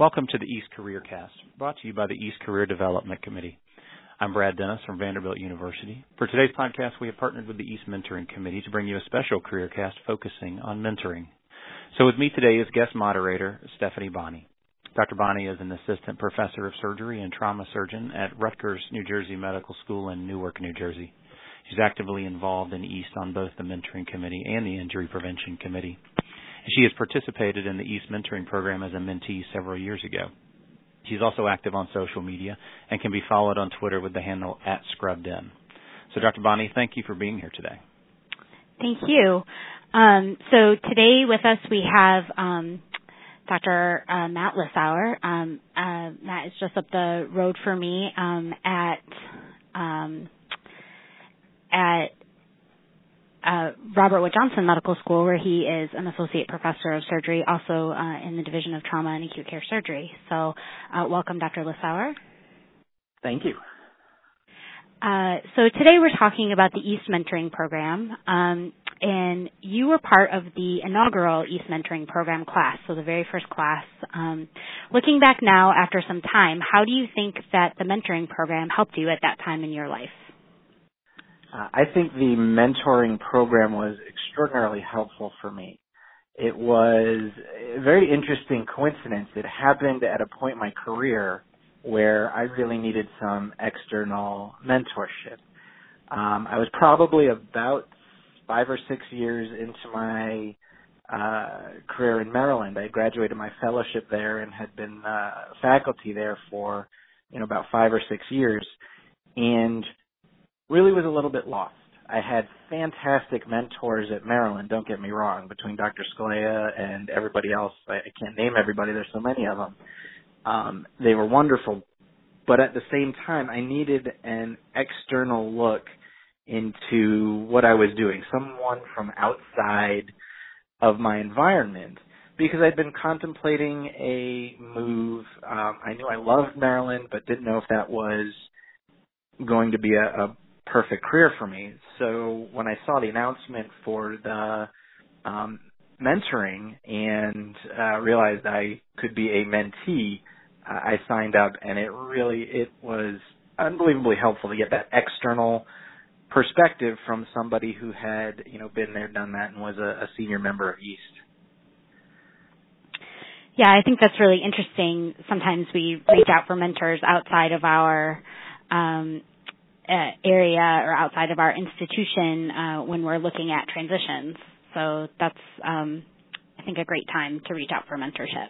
Welcome to the East Career Cast, brought to you by the East Career Development Committee. I'm Brad Dennis from Vanderbilt University. For today's podcast, we have partnered with the East Mentoring Committee to bring you a special career cast focusing on mentoring. So with me today is guest moderator Stephanie Bonne. Dr. Bonne is an assistant professor of surgery and trauma surgeon at Rutgers, New Jersey Medical School in Newark, New Jersey. She's actively involved in East on both the Mentoring Committee and the Injury Prevention Committee. She has participated in the East Mentoring Program as a mentee several years ago. She's also active on social media and can be followed on Twitter with the handle at ScrubbedIn. So, Dr. Bonne, thank you for being here today. Thank you. Um, so today with us we have um, Dr. Uh, Matt Lissauer. Um, uh, Matt is just up the road for me um, at um, at uh, Robert Wood Johnson Medical School, where he is an associate professor of surgery, also uh, in the division of trauma and acute care surgery. So, uh, welcome, Dr. Lissauer. Thank you. Uh, so today we're talking about the East Mentoring Program, um, and you were part of the inaugural East Mentoring Program class, so the very first class. Um, looking back now, after some time, how do you think that the mentoring program helped you at that time in your life? Uh, I think the mentoring program was extraordinarily helpful for me. It was a very interesting coincidence. It happened at a point in my career where I really needed some external mentorship. Um, I was probably about five or six years into my uh, career in Maryland. I graduated my fellowship there and had been uh, faculty there for you know about five or six years, and really was a little bit lost. I had fantastic mentors at Maryland, don't get me wrong, between Dr. Scalea and everybody else. I, I can't name everybody, there's so many of them. Um, they were wonderful, but at the same time, I needed an external look into what I was doing, someone from outside of my environment because I'd been contemplating a move. Um, I knew I loved Maryland, but didn't know if that was going to be a, a perfect career for me. So when I saw the announcement for the um, mentoring and uh, realized I could be a mentee, uh, I signed up, and it really it was unbelievably helpful to get that external perspective from somebody who had you know been there, done that, and was a, a senior member of East. Yeah, I think that's really interesting. Sometimes we reach out for mentors outside of our um, uh, area or outside of our institution uh, when we're looking at transitions. So that's, um, I think, a great time to reach out for mentorship.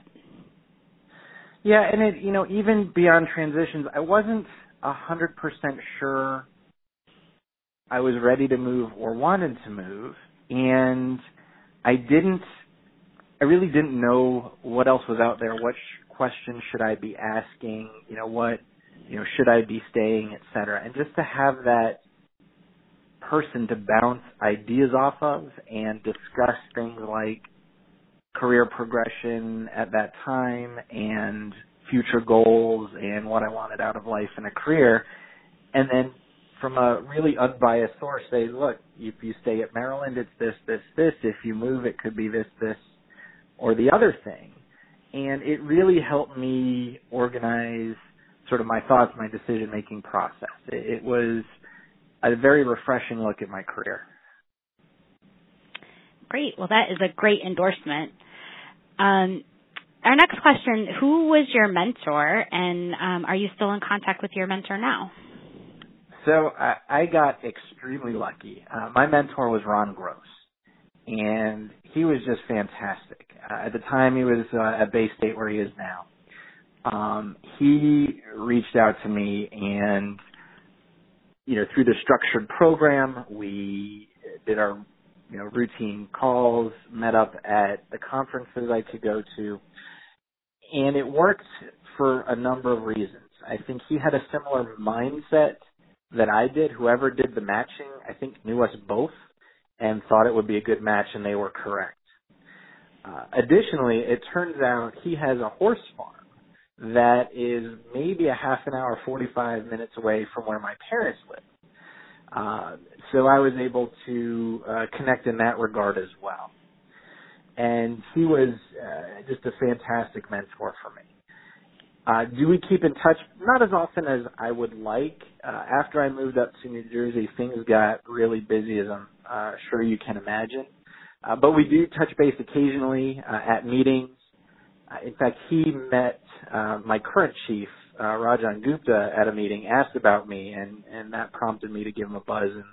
Yeah, and it, you know, even beyond transitions, I wasn't a hundred percent sure I was ready to move or wanted to move, and I didn't. I really didn't know what else was out there. What sh- questions should I be asking? You know, what you know, should I be staying, et cetera. And just to have that person to bounce ideas off of and discuss things like career progression at that time and future goals and what I wanted out of life and a career. And then from a really unbiased source say, look, if you stay at Maryland, it's this, this, this. If you move, it could be this, this, or the other thing. And it really helped me organize sort of my thoughts, my decision making process. It, it was a very refreshing look at my career. Great. Well, that is a great endorsement. Um, our next question Who was your mentor, and um, are you still in contact with your mentor now? So I, I got extremely lucky. Uh, my mentor was Ron Gross, and he was just fantastic. Uh, at the time, he was uh, at Baystate, where he is now um, he reached out to me and you know through the structured program we did our you know routine calls met up at the conferences i could go to and it worked for a number of reasons. I think he had a similar mindset that i did. Whoever did the matching i think knew us both and thought it would be a good match and they were correct. Uh, additionally it turns out he has a horse farm that is maybe a half an hour, 45 minutes away from where my parents live. Uh, so I was able to uh, connect in that regard as well. And he was uh, just a fantastic mentor for me. Uh, do we keep in touch? Not as often as I would like. Uh, after I moved up to New Jersey, things got really busy, as I'm uh, sure you can imagine. Uh, but we do touch base occasionally uh, at meetings. Uh, in fact, he met uh, my current chief, uh, Rajan Gupta, at a meeting, asked about me, and, and that prompted me to give him a buzz. And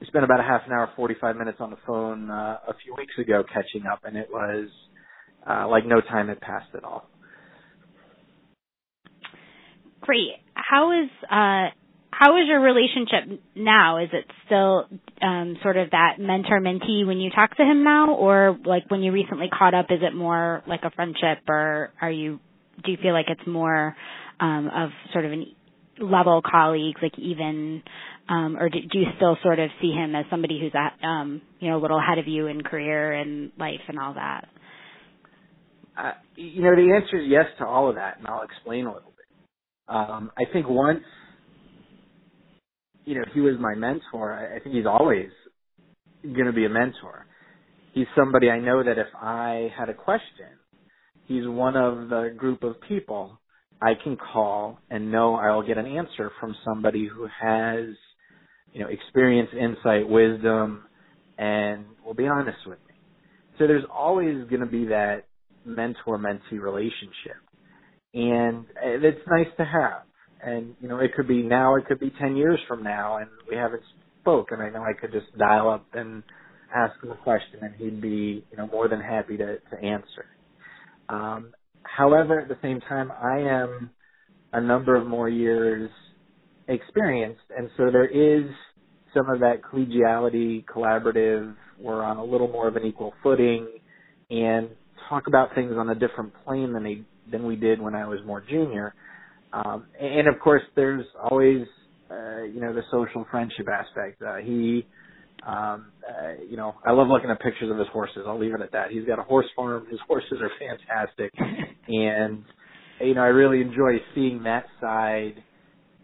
we spent about a half an hour, 45 minutes on the phone uh, a few weeks ago catching up, and it was uh, like no time had passed at all. Great. How is uh, how is your relationship now? Is it still um, sort of that mentor mentee when you talk to him now, or like when you recently caught up? Is it more like a friendship, or are you do you feel like it's more um, of sort of an level colleagues, like even, um, or do, do you still sort of see him as somebody who's at, um, you know a little ahead of you in career and life and all that? Uh, you know, the answer is yes to all of that, and I'll explain a little bit. Um, I think once, you know, he was my mentor. I, I think he's always going to be a mentor. He's somebody I know that if I had a question, he's one of the group of people I can call and know I'll get an answer from somebody who has, you know, experience, insight, wisdom, and will be honest with me. So there's always going to be that mentor-mentee relationship. And it's nice to have. And, you know, it could be now, it could be 10 years from now, and we haven't spoken. And I know I could just dial up and ask him a question, and he'd be, you know, more than happy to, to answer. Um, however, at the same time, I am a number of more years experienced, and so there is some of that collegiality, collaborative. We're on a little more of an equal footing, and talk about things on a different plane than they than we did when I was more junior. Um, and of course, there's always uh, you know the social friendship aspect. Uh, he, um, uh, you know, I love looking at pictures of his horses. I'll leave it at that. He's got a horse farm. His horses are fantastic, and you know I really enjoy seeing that side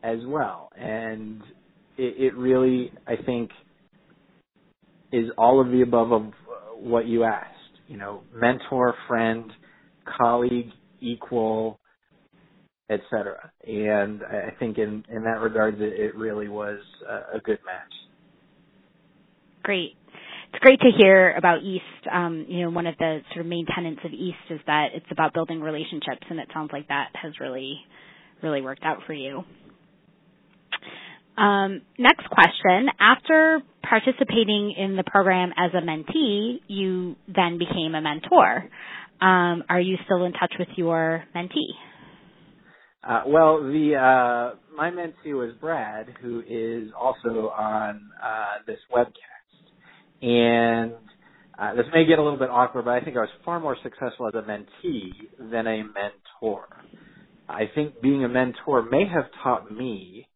as well. And it, it really, I think, is all of the above of what you asked you know, mentor, friend, colleague, equal, etc. And I think in in that regard, it really was a, a good match. Great. It's great to hear about East. Um, you know, one of the sort of main tenets of East is that it's about building relationships, and it sounds like that has really, really worked out for you. Um, next question. After participating in the program as a mentee, you then became a mentor. Um, are you still in touch with your mentee? Uh, well, the uh, my mentee was Brad, who is also on uh, this webcast, and uh, this may get a little bit awkward, but I think I was far more successful as a mentee than a mentor. I think being a mentor may have taught me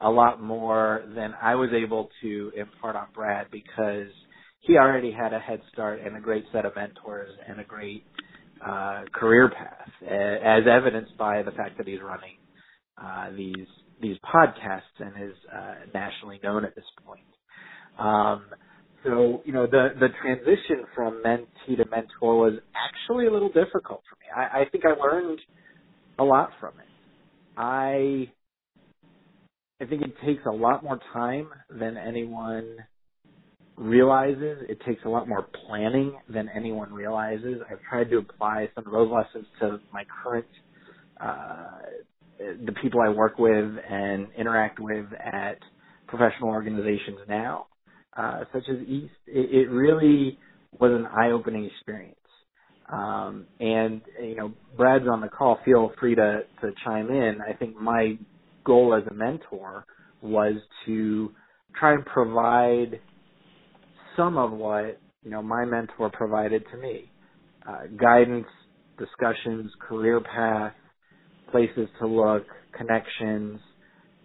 a lot more than I was able to impart on Brad because he already had a head start and a great set of mentors and a great uh, career path, as evidenced by the fact that he's running uh, these these podcasts and is uh, nationally known at this point. Um, so you know the the transition from mentee to mentor was actually a little difficult for me. I, I think I learned a lot from it. I I think it takes a lot more time than anyone realizes. It takes a lot more planning than anyone realizes. I've tried to apply some of those lessons to my current, uh, the people I work with and interact with at professional organizations now, uh, such as East. It, it really was an eye-opening experience. Um, and you know, Brad's on the call. Feel free to to chime in. I think my goal as a mentor was to try and provide some of what you know my mentor provided to me uh, guidance discussions career path places to look connections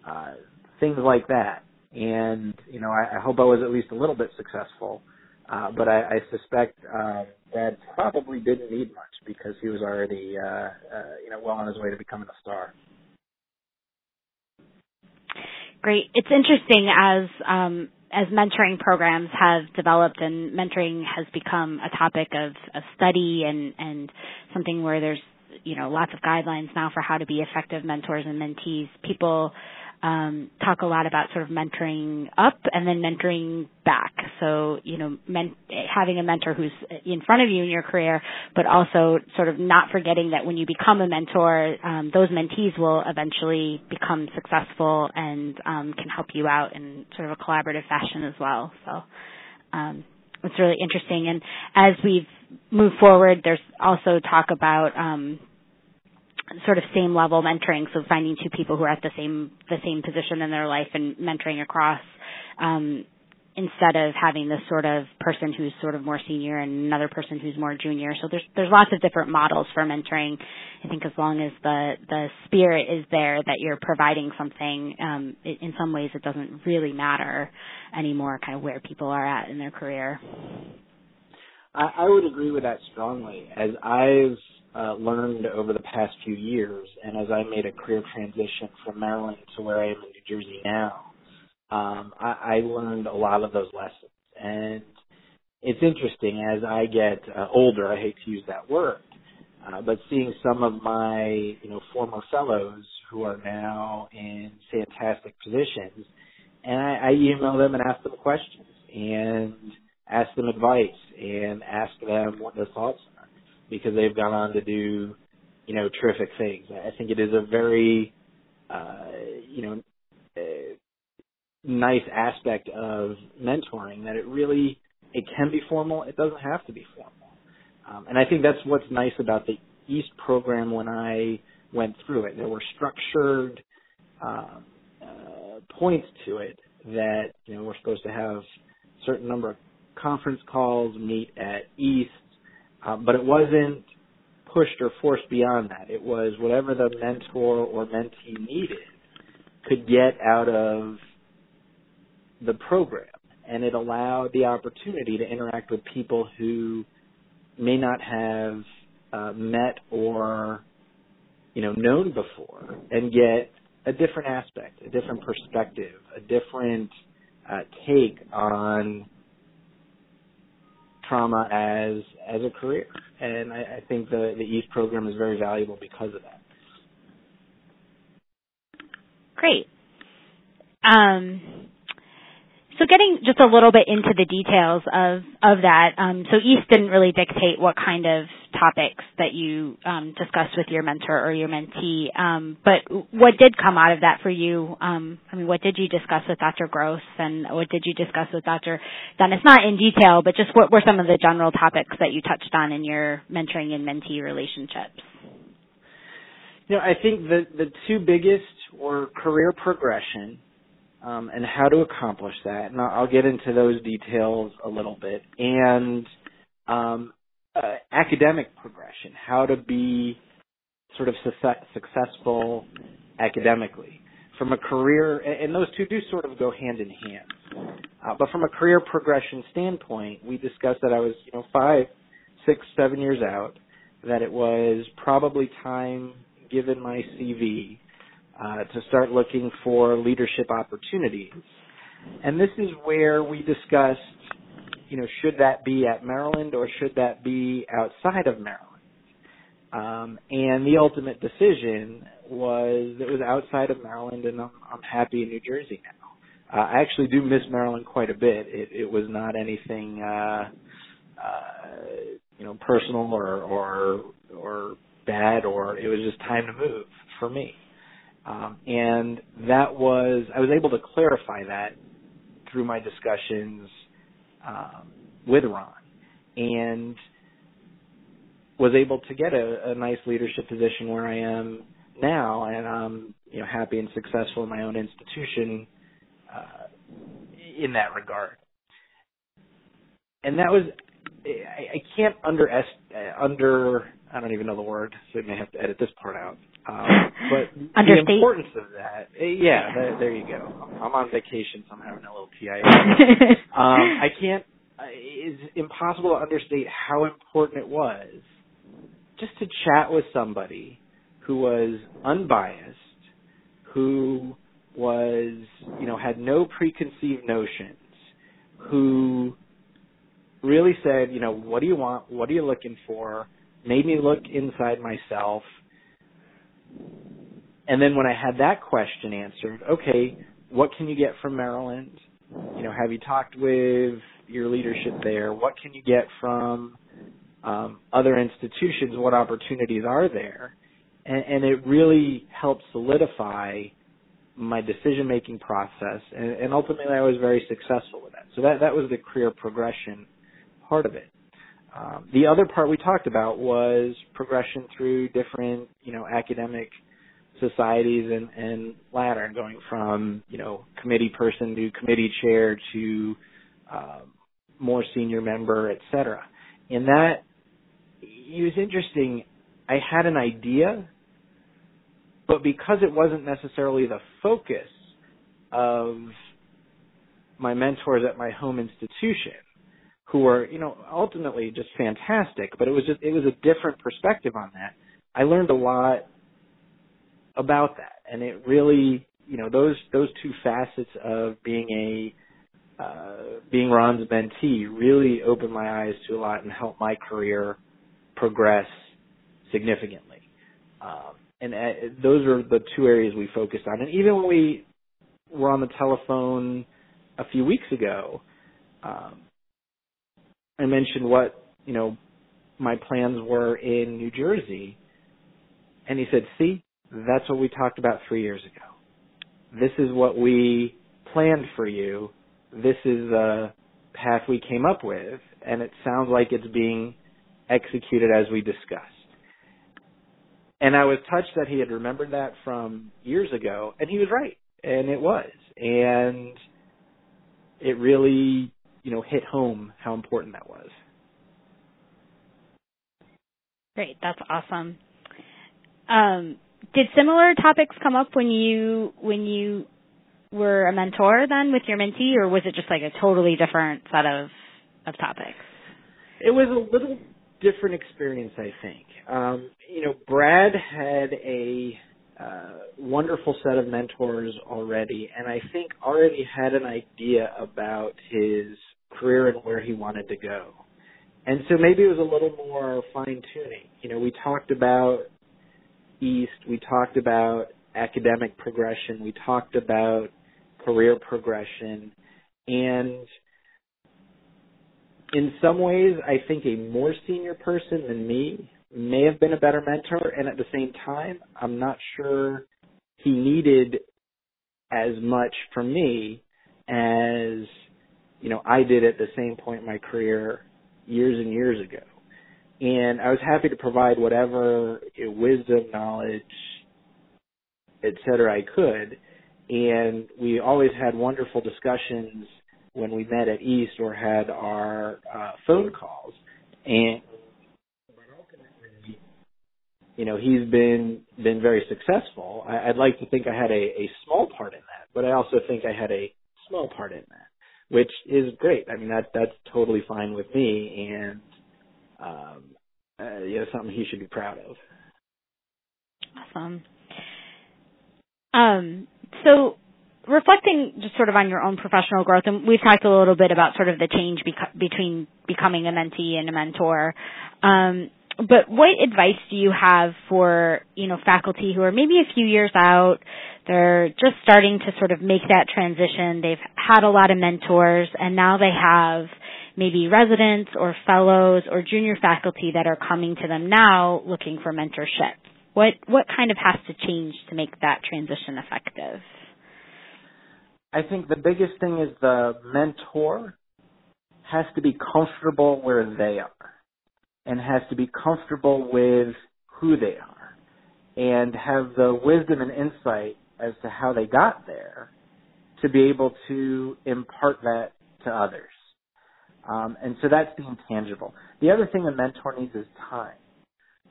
uh, things like that and you know I, I hope I was at least a little bit successful uh, but I, I suspect uh, probably didn't need much because he was already uh, uh, you know well on his way to becoming a star. Great. It's interesting as um, as mentoring programs have developed and mentoring has become a topic of, of study and, and something where there's you know lots of guidelines now for how to be effective mentors and mentees. People um, talk a lot about sort of mentoring up and then mentoring back. So, you know, men- having a mentor who's in front of you in your career, but also sort of not forgetting that when you become a mentor, um, those mentees will eventually become successful and um, can help you out in sort of a collaborative fashion as well. So, um, it's really interesting. And as we've moved forward, there's also talk about um, sort of same level mentoring, so finding two people who are at the same the same position in their life and mentoring across. Um, instead of having this sort of person who's sort of more senior and another person who's more junior. So there's there's lots of different models for mentoring. I think as long as the the spirit is there that you're providing something, um, it, in some ways it doesn't really matter anymore, kind of where people are at in their career. I, I would agree with that strongly. As I've uh, learned over the past few years, and as I made a career transition from Maryland to where I am in New Jersey now, um, I, I learned a lot of those lessons. And it's interesting as I get uh, older. I hate to use that word, uh, but seeing some of my you know former fellows who are now in fantastic positions, and I, I email them and ask them questions and ask them advice and ask them what their thoughts are because they've gone on to do you know terrific things. I think it is a very uh, you know uh, nice aspect of mentoring that it really it can be formal. It doesn't have to be formal. Um, and I think that's what's nice about the East program when I went through it. There were structured um, uh, points to it that you know we're supposed to have a certain number of conference calls, meet at East, um, but it wasn't pushed or forced beyond that. It was whatever the mentor or mentee needed could get out of the program and it allowed the opportunity to interact with people who may not have uh, met or you know known before and get a different aspect, a different perspective, a different uh, take on trauma as as a career. And I, I think the the East program is very valuable because of that. Great. Um, so getting just a little bit into the details of of that. Um, so East didn't really dictate what kind of topics that you um, discussed with your mentor or your mentee, um, but what did come out of that for you? Um, I mean, what did you discuss with Dr. Gross, and what did you discuss with Dr. Dennis? Not in detail, but just what were some of the general topics that you touched on in your mentoring and mentee relationships? You know, I think the the two biggest were career progression um, and how to accomplish that. And I'll get into those details a little bit. And um, uh, academic progression, how to be sort of su- successful academically. From a career, and those two do sort of go hand in hand. Uh, but from a career progression standpoint, we discussed that I was, you know, five, six, seven years out, that it was probably time, given my CV, uh, to start looking for leadership opportunities. And this is where we discussed, you know, should that be at Maryland or should that be outside of Maryland? Um, and the ultimate decision was it was outside of Maryland, and I'm, I'm happy in New Jersey now. Uh, I actually do miss Maryland quite a bit. It, it was not anything, uh, uh, you know, personal or or or bad, or it was just time to move for me. Um, and that was, I was able to clarify that through my discussions um, with Ron and was able to get a, a nice leadership position where I am now and I'm, you know, happy and successful in my own institution uh, in that regard. And that was, I, I can't under, under, I don't even know the word, so I may have to edit this part out. Um, but the importance of that, eh, yeah, there, there you go. I'm on vacation, so I'm having a little TIA. um, I can't. It's impossible to understate how important it was just to chat with somebody who was unbiased, who was, you know, had no preconceived notions, who really said, you know, what do you want? What are you looking for? made me look inside myself. And then when I had that question answered, okay, what can you get from Maryland? You know, have you talked with your leadership there? What can you get from um, other institutions? What opportunities are there? And, and it really helped solidify my decision making process, and, and ultimately I was very successful with that. So that that was the career progression part of it. Um, the other part we talked about was progression through different, you know, academic societies and, and ladder, going from, you know, committee person to committee chair to uh, more senior member, et cetera. And that it was interesting. I had an idea, but because it wasn't necessarily the focus of my mentors at my home institution, who were, you know, ultimately just fantastic, but it was just, it was a different perspective on that. I learned a lot about that and it really, you know, those, those two facets of being a, uh, being Ron's mentee really opened my eyes to a lot and helped my career progress significantly. Um, and uh, those are the two areas we focused on. And even when we were on the telephone a few weeks ago, um, I mentioned what, you know, my plans were in New Jersey. And he said, see, that's what we talked about three years ago. This is what we planned for you. This is the path we came up with. And it sounds like it's being executed as we discussed. And I was touched that he had remembered that from years ago. And he was right. And it was. And it really you know, hit home how important that was. Great, that's awesome. Um, did similar topics come up when you when you were a mentor then with your mentee, or was it just like a totally different set of of topics? It was a little different experience, I think. Um, you know, Brad had a uh, wonderful set of mentors already, and I think already had an idea about his career and where he wanted to go. And so maybe it was a little more fine tuning. You know, we talked about East, we talked about academic progression, we talked about career progression, and in some ways, I think a more senior person than me may have been a better mentor, and at the same time, I'm not sure he needed as much from me as you know I did at the same point in my career years and years ago. And I was happy to provide whatever you know, wisdom, knowledge, et cetera, I could. And we always had wonderful discussions when we met at East or had our uh, phone calls. And you know, he's been been very successful. I, I'd like to think I had a, a small part in that, but I also think I had a small part in that, which is great. I mean, that that's totally fine with me, and um, uh, you know, something he should be proud of. Awesome. Um, so reflecting just sort of on your own professional growth, and we've talked a little bit about sort of the change between becoming a mentee and a mentor. Um, but what advice do you have for, you know, faculty who are maybe a few years out, they're just starting to sort of make that transition, they've had a lot of mentors, and now they have maybe residents or fellows or junior faculty that are coming to them now looking for mentorship. What what kind of has to change to make that transition effective? I think the biggest thing is the mentor has to be comfortable where they are and has to be comfortable with who they are and have the wisdom and insight as to how they got there to be able to impart that to others. Um, and so that's the intangible. The other thing a mentor needs is time.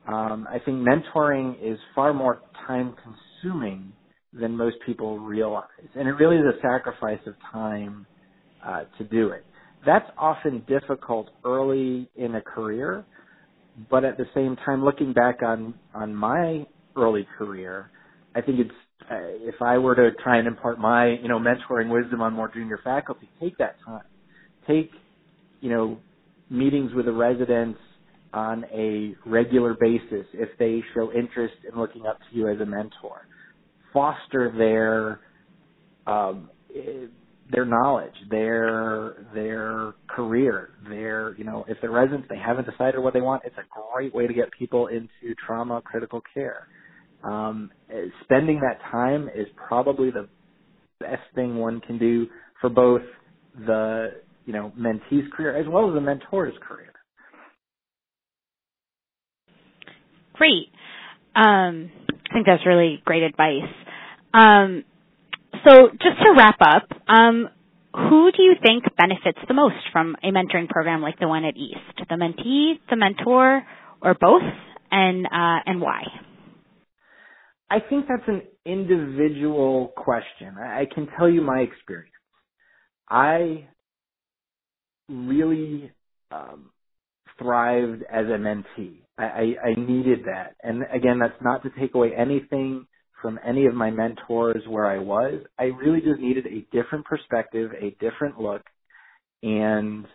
Um, I think mentoring is far more time consuming than most people realize. And it really is a sacrifice of time uh, to do it. That's often difficult early in a career but at the same time, looking back on on my early career, I think it's if I were to try and impart my you know mentoring wisdom on more junior faculty, take that time, take you know meetings with the residents on a regular basis if they show interest in looking up to you as a mentor. Foster their um, their knowledge, their their career, their you know if they're residents they haven't decided what they want, it's a great way to get people into trauma critical care. Um, spending that time is probably the best thing one can do for both the you know mentee's career as well as the mentor's career. Great. Um, I think that's really great advice. Um, so just to wrap up, um, who do you think benefits the most from a mentoring program like the one at East? The mentee, the mentor, or both? And uh, and why? I think that's an individual question. I can tell you my experience. I really um, thrived as a mentee. I, I, I needed that. And again, that's not to take away anything from any of my mentors where I was. I really just needed a different perspective, a different look, and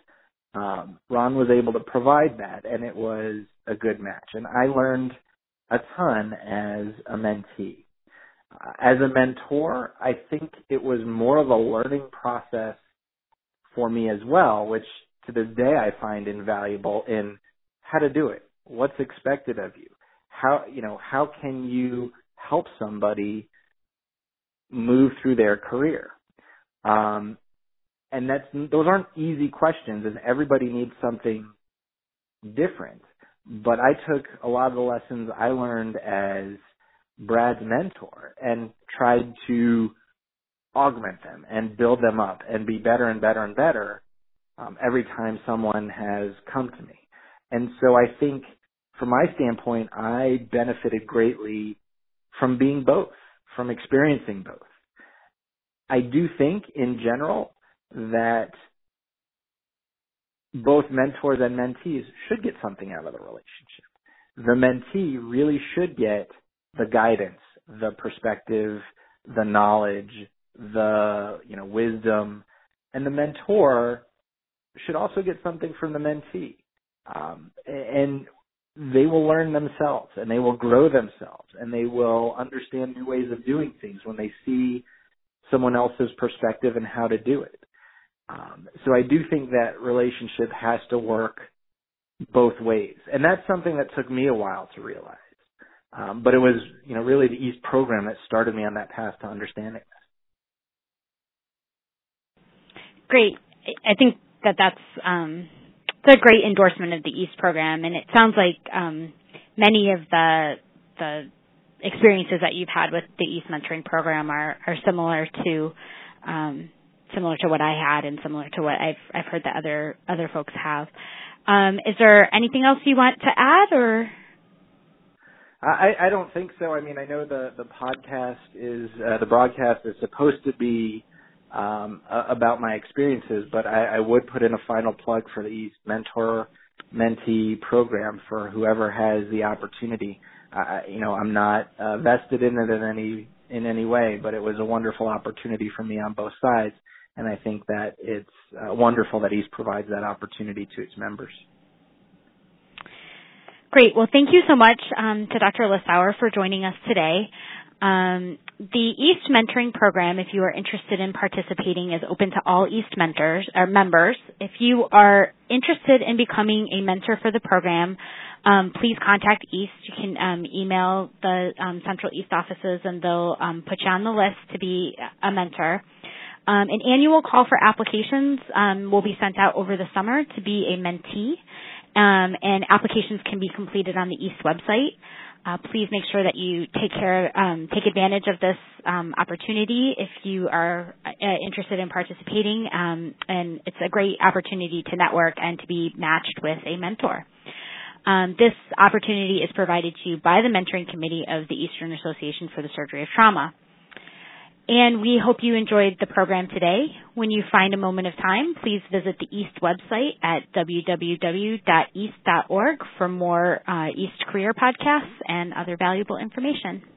um, Ron was able to provide that, and it was a good match. And I learned a ton as a mentee. As a mentor, I think it was more of a learning process for me as well, which to this day I find invaluable in how to do it, what's expected of you, how you know how can you help somebody move through their career. Um, and that's those aren't easy questions, and everybody needs something different. But I took a lot of the lessons I learned as Brad's mentor and tried to augment them and build them up and be better and better and better um, every time someone has come to me. And so I think from my standpoint, I benefited greatly from being both, from experiencing both. I do think in general that both mentors and mentees should get something out of the relationship. The mentee really should get the guidance, the perspective, the knowledge, the, you know, wisdom, and the mentor should also get something from the mentee. Um, and they will learn themselves and they will grow themselves and they will understand new ways of doing things when they see someone else's perspective and how to do it. Um, so I do think that relationship has to work both ways, and that's something that took me a while to realize. Um, but it was, you know, really the East program that started me on that path to understanding this. Great. I think that that's um, it's a great endorsement of the East program, and it sounds like um, many of the the experiences that you've had with the East mentoring program are are similar to um, similar to what I had and similar to what I've I've heard that other other folks have. Um, is there anything else you want to add, or? I, I don't think so. I mean, I know the the podcast is uh, the broadcast is supposed to be um, about my experiences, but I, I would put in a final plug for the East Mentor Mentee program for whoever has the opportunity. Uh, you know, I'm not uh, vested in it in any in any way, but it was a wonderful opportunity for me on both sides, and I think that it's uh, wonderful that East provides that opportunity to its members. Great. Well, thank you so much um, to Dr. Lissauer for joining us today. Um, the East Mentoring Program, if you are interested in participating, is open to all East mentors or members. If you are interested in becoming a mentor for the program, um, please contact East. You can um, email the um, Central East offices, and they'll um, put you on the list to be a mentor. Um, an annual call for applications um, will be sent out over the summer to be a mentee, and applications can be completed on the East website. Uh, please make sure that you take care, um, take advantage of this um, opportunity if you are uh, interested in participating. Um, and it's a great opportunity to network and to be matched with a mentor. Um, this opportunity is provided to you by the mentoring committee of the Eastern Association for the Surgery of Trauma. And we hope you enjoyed the program today. When you find a moment of time, please visit the East website at www.east.org for more uh, East career podcasts and other valuable information.